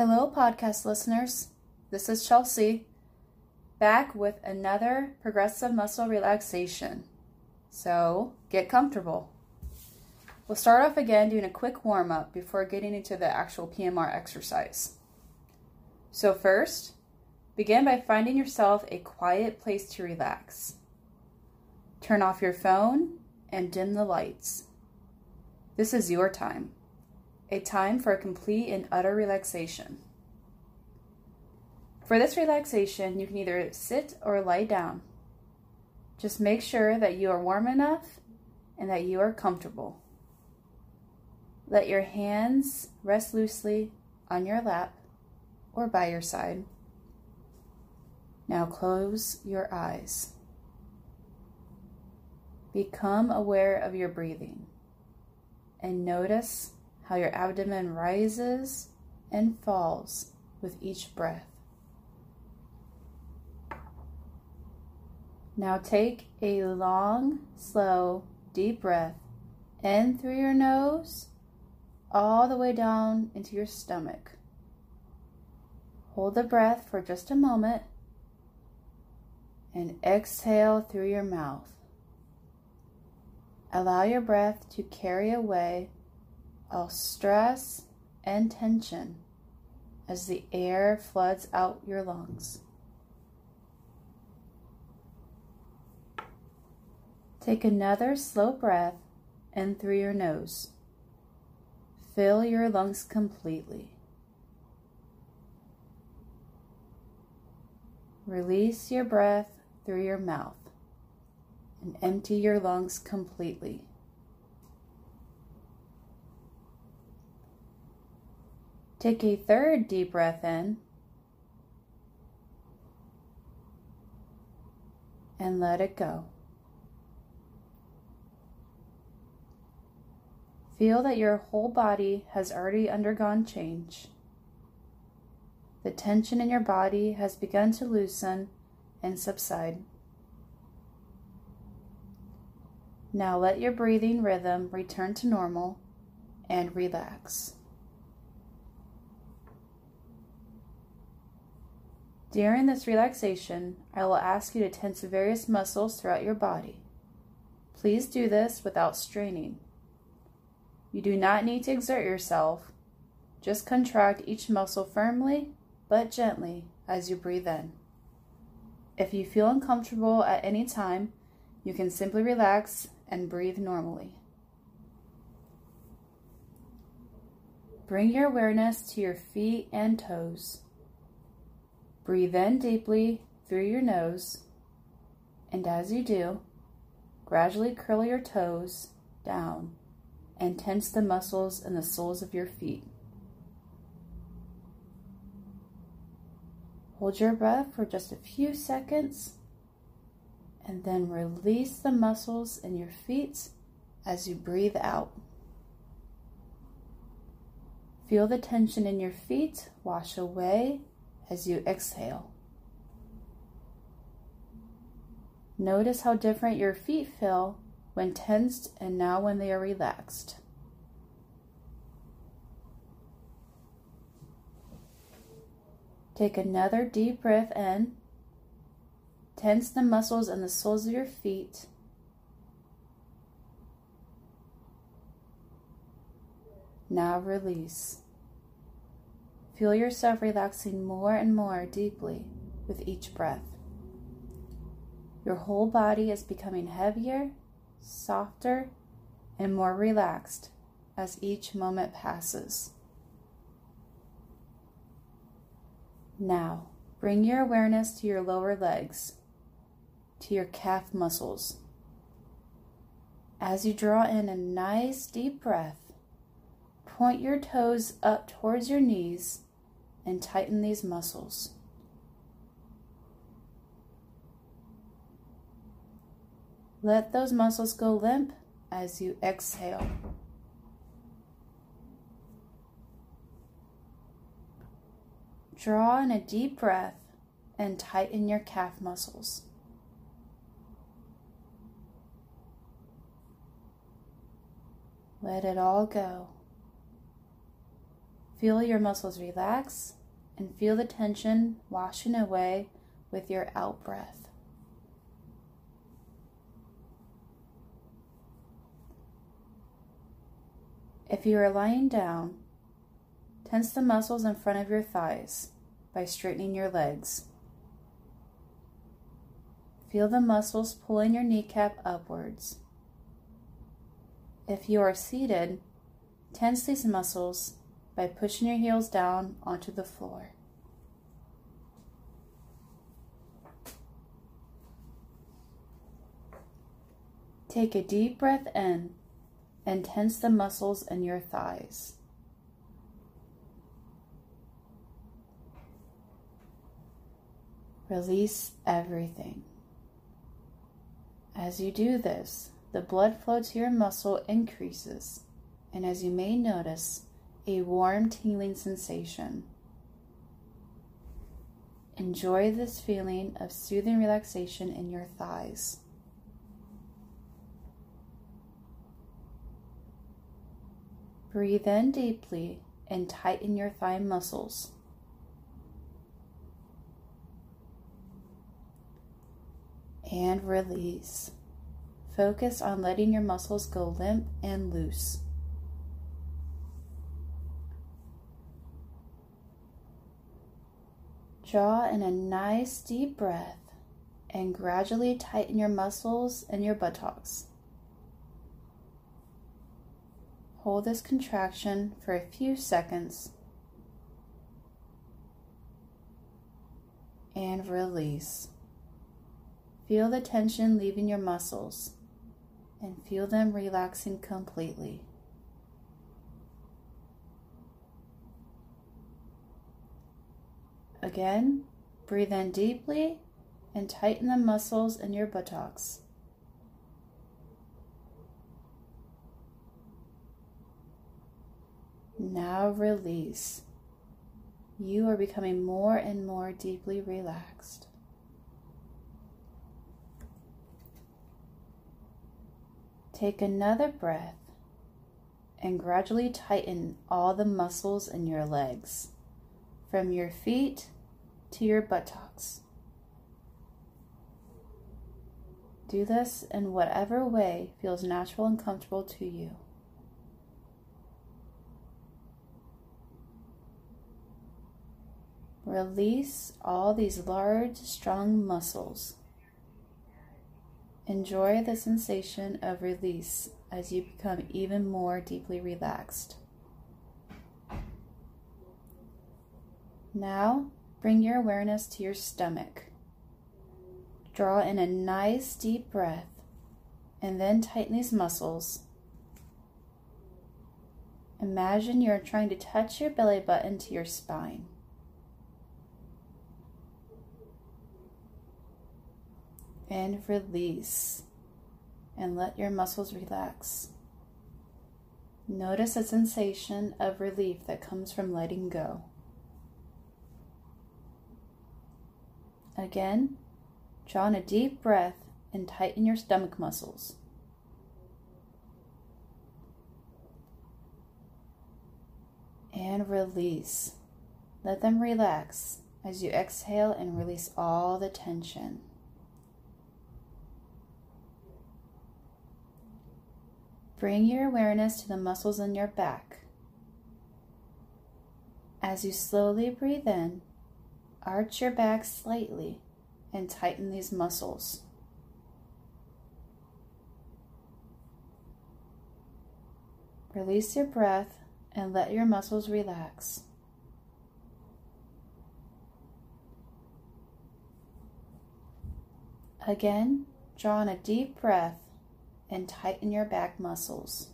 Hello, podcast listeners. This is Chelsea, back with another progressive muscle relaxation. So get comfortable. We'll start off again doing a quick warm up before getting into the actual PMR exercise. So, first, begin by finding yourself a quiet place to relax. Turn off your phone and dim the lights. This is your time a time for a complete and utter relaxation. For this relaxation, you can either sit or lie down. Just make sure that you are warm enough and that you are comfortable. Let your hands rest loosely on your lap or by your side. Now close your eyes. Become aware of your breathing and notice how your abdomen rises and falls with each breath. Now take a long, slow, deep breath in through your nose all the way down into your stomach. Hold the breath for just a moment and exhale through your mouth. Allow your breath to carry away all stress and tension as the air floods out your lungs. Take another slow breath in through your nose. Fill your lungs completely. Release your breath through your mouth and empty your lungs completely. Take a third deep breath in and let it go. Feel that your whole body has already undergone change. The tension in your body has begun to loosen and subside. Now let your breathing rhythm return to normal and relax. During this relaxation, I will ask you to tense various muscles throughout your body. Please do this without straining. You do not need to exert yourself. Just contract each muscle firmly but gently as you breathe in. If you feel uncomfortable at any time, you can simply relax and breathe normally. Bring your awareness to your feet and toes. Breathe in deeply through your nose, and as you do, gradually curl your toes down and tense the muscles in the soles of your feet. Hold your breath for just a few seconds and then release the muscles in your feet as you breathe out. Feel the tension in your feet wash away as you exhale. Notice how different your feet feel when tensed and now when they are relaxed. Take another deep breath in. Tense the muscles and the soles of your feet. Now release. Feel yourself relaxing more and more deeply with each breath. Your whole body is becoming heavier, softer, and more relaxed as each moment passes. Now, bring your awareness to your lower legs, to your calf muscles. As you draw in a nice deep breath, point your toes up towards your knees and tighten these muscles. Let those muscles go limp as you exhale. Draw in a deep breath and tighten your calf muscles. Let it all go. Feel your muscles relax and feel the tension washing away with your out breath. If you are lying down, tense the muscles in front of your thighs by straightening your legs. Feel the muscles pulling your kneecap upwards. If you are seated, tense these muscles by pushing your heels down onto the floor. Take a deep breath in and tense the muscles in your thighs. Release everything. As you do this, the blood flow to your muscle increases, and as you may notice, a warm tingling sensation. Enjoy this feeling of soothing relaxation in your thighs. Breathe in deeply and tighten your thigh muscles. And release. Focus on letting your muscles go limp and loose. Draw in a nice deep breath and gradually tighten your muscles and your buttocks. Hold this contraction for a few seconds and release. Feel the tension leaving your muscles and feel them relaxing completely. Again, breathe in deeply and tighten the muscles in your buttocks. Now release. You are becoming more and more deeply relaxed. Take another breath and gradually tighten all the muscles in your legs from your feet to your buttocks. Do this in whatever way feels natural and comfortable to you. Release all these large, strong muscles. Enjoy the sensation of release as you become even more deeply relaxed. Now, bring your awareness to your stomach. Draw in a nice deep breath and then tighten these muscles. Imagine you're trying to touch your belly button to your spine. And release. And let your muscles relax. Notice a sensation of relief that comes from letting go. Again, draw in a deep breath and tighten your stomach muscles. And release. Let them relax as you exhale and release all the tension. Bring your awareness to the muscles in your back. As you slowly breathe in, Arch your back slightly and tighten these muscles. Release your breath and let your muscles relax. Again, draw in a deep breath and tighten your back muscles.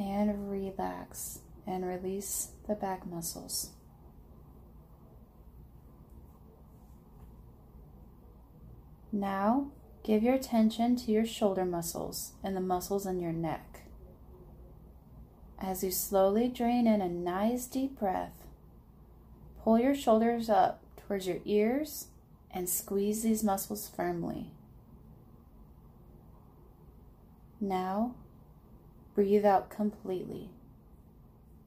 And relax and release the back muscles. Now, give your attention to your shoulder muscles and the muscles in your neck. As you slowly drain in a nice deep breath, pull your shoulders up towards your ears and squeeze these muscles firmly. Now, breathe out completely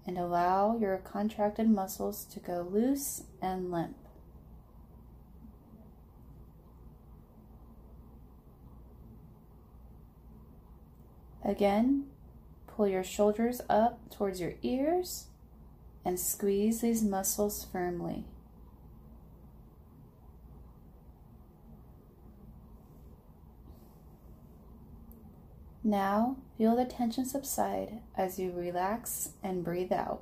and allow your contracted muscles to go loose and limp. Again, pull your shoulders up towards your ears and squeeze these muscles firmly. Now, feel the tension subside as you relax and breathe out.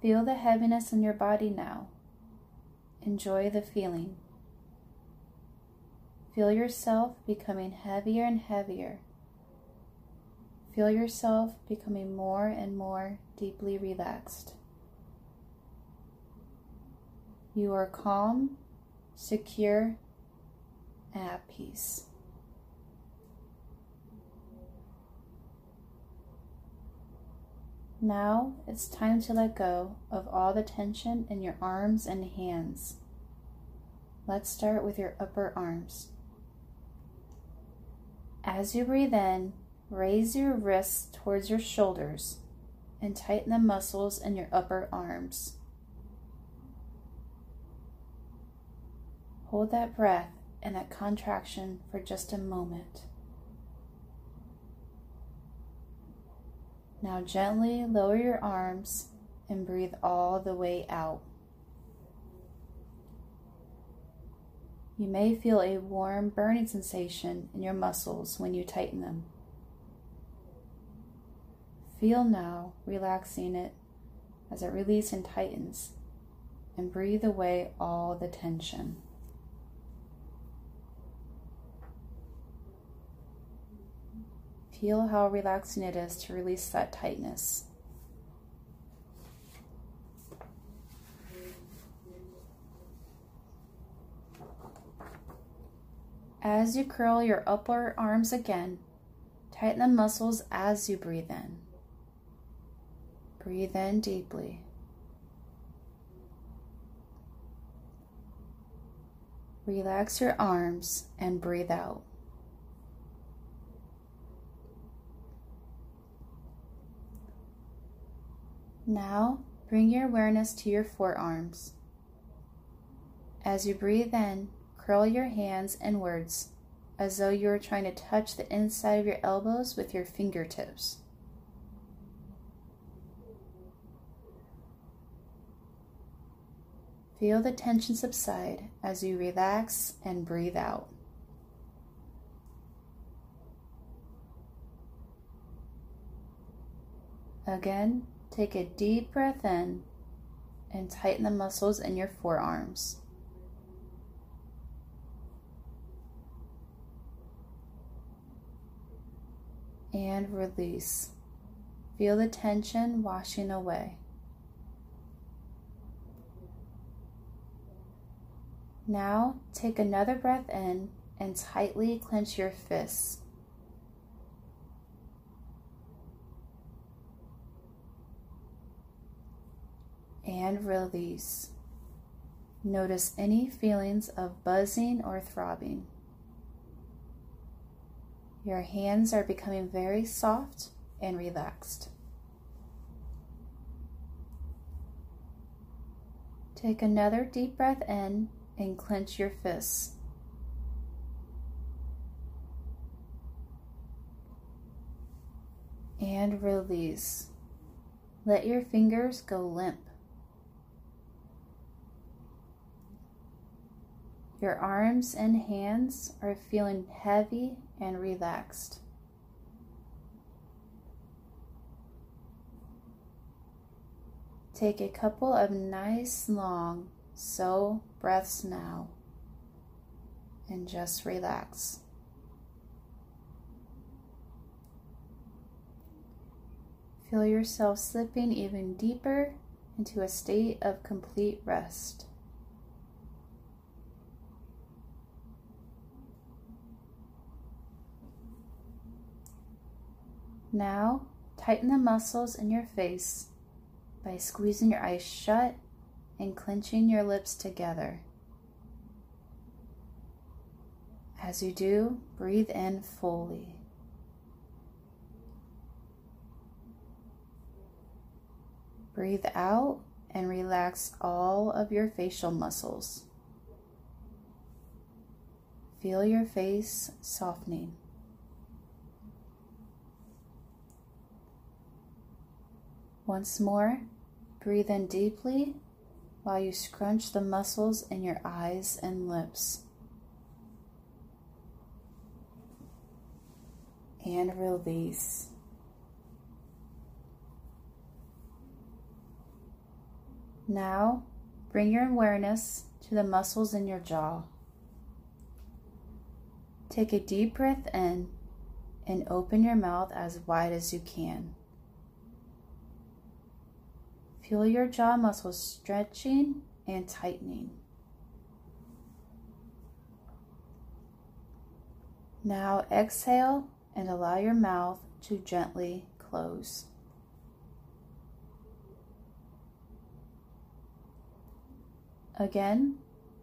Feel the heaviness in your body now. Enjoy the feeling. Feel yourself becoming heavier and heavier. Feel yourself becoming more and more deeply relaxed. You are calm, secure, at peace. Now it's time to let go of all the tension in your arms and hands. Let's start with your upper arms. As you breathe in, raise your wrists towards your shoulders and tighten the muscles in your upper arms. Hold that breath and that contraction for just a moment. Now gently lower your arms and breathe all the way out. You may feel a warm burning sensation in your muscles when you tighten them. Feel now relaxing it as it releases and tightens, and breathe away all the tension. Feel how relaxing it is to release that tightness. As you curl your upper arms again, tighten the muscles as you breathe in. Breathe in deeply. Relax your arms and breathe out. Now bring your awareness to your forearms. As you breathe in, curl your hands inwards as though you are trying to touch the inside of your elbows with your fingertips. Feel the tension subside as you relax and breathe out. Again, Take a deep breath in and tighten the muscles in your forearms. And release. Feel the tension washing away. Now take another breath in and tightly clench your fists. And release. Notice any feelings of buzzing or throbbing. Your hands are becoming very soft and relaxed. Take another deep breath in and clench your fists. And release. Let your fingers go limp. Your arms and hands are feeling heavy and relaxed. Take a couple of nice, long, so breaths now and just relax. Feel yourself slipping even deeper into a state of complete rest. Now, tighten the muscles in your face by squeezing your eyes shut and clenching your lips together. As you do, breathe in fully. Breathe out and relax all of your facial muscles. Feel your face softening. Once more, breathe in deeply while you scrunch the muscles in your eyes and lips. And release. Now, bring your awareness to the muscles in your jaw. Take a deep breath in and open your mouth as wide as you can. Feel your jaw muscles stretching and tightening. Now exhale and allow your mouth to gently close. Again,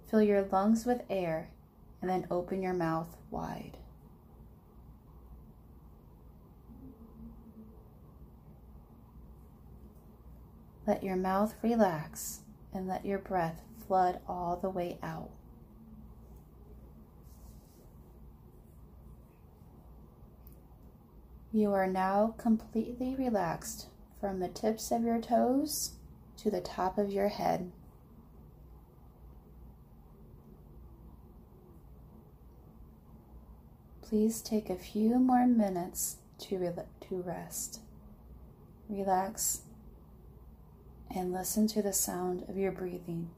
fill your lungs with air and then open your mouth wide. Let your mouth relax and let your breath flood all the way out. You are now completely relaxed from the tips of your toes to the top of your head. Please take a few more minutes to, re- to rest. Relax and listen to the sound of your breathing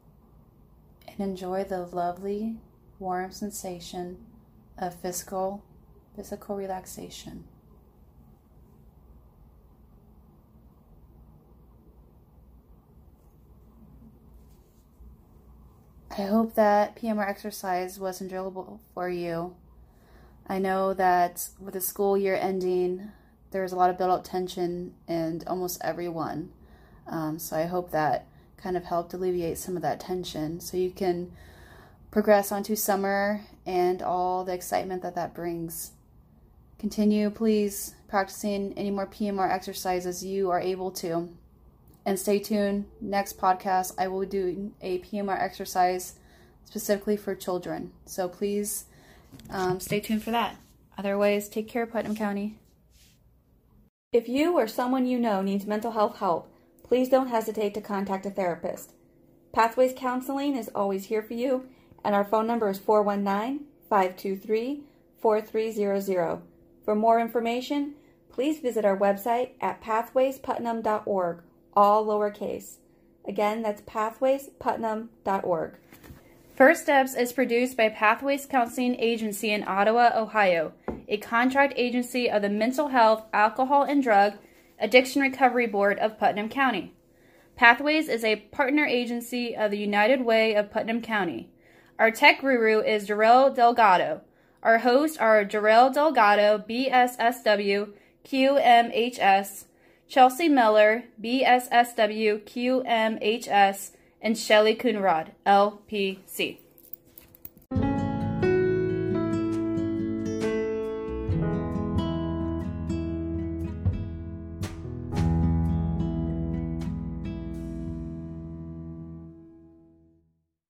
and enjoy the lovely, warm sensation of physical, physical relaxation. I hope that PMR exercise was enjoyable for you. I know that with the school year ending, there's a lot of built up tension in almost everyone. Um, so I hope that kind of helped alleviate some of that tension so you can progress onto summer and all the excitement that that brings. Continue, please, practicing any more PMR exercises you are able to. And stay tuned. Next podcast, I will do a PMR exercise specifically for children. So please um, stay tuned for that. Otherwise, take care, Putnam County. If you or someone you know needs mental health help, please don't hesitate to contact a therapist. Pathways Counseling is always here for you, and our phone number is 419 523 4300. For more information, please visit our website at pathwaysputnam.org, all lowercase. Again, that's pathwaysputnam.org. First Steps is produced by Pathways Counseling Agency in Ottawa, Ohio, a contract agency of the Mental Health, Alcohol, and Drug Addiction Recovery Board of Putnam County. Pathways is a partner agency of the United Way of Putnam County. Our tech guru is Jarrell Delgado. Our hosts are Jarrell Delgado, BSSW, QMHS, Chelsea Miller, BSSW, QMHS, and Shelly Coonrod, LPC.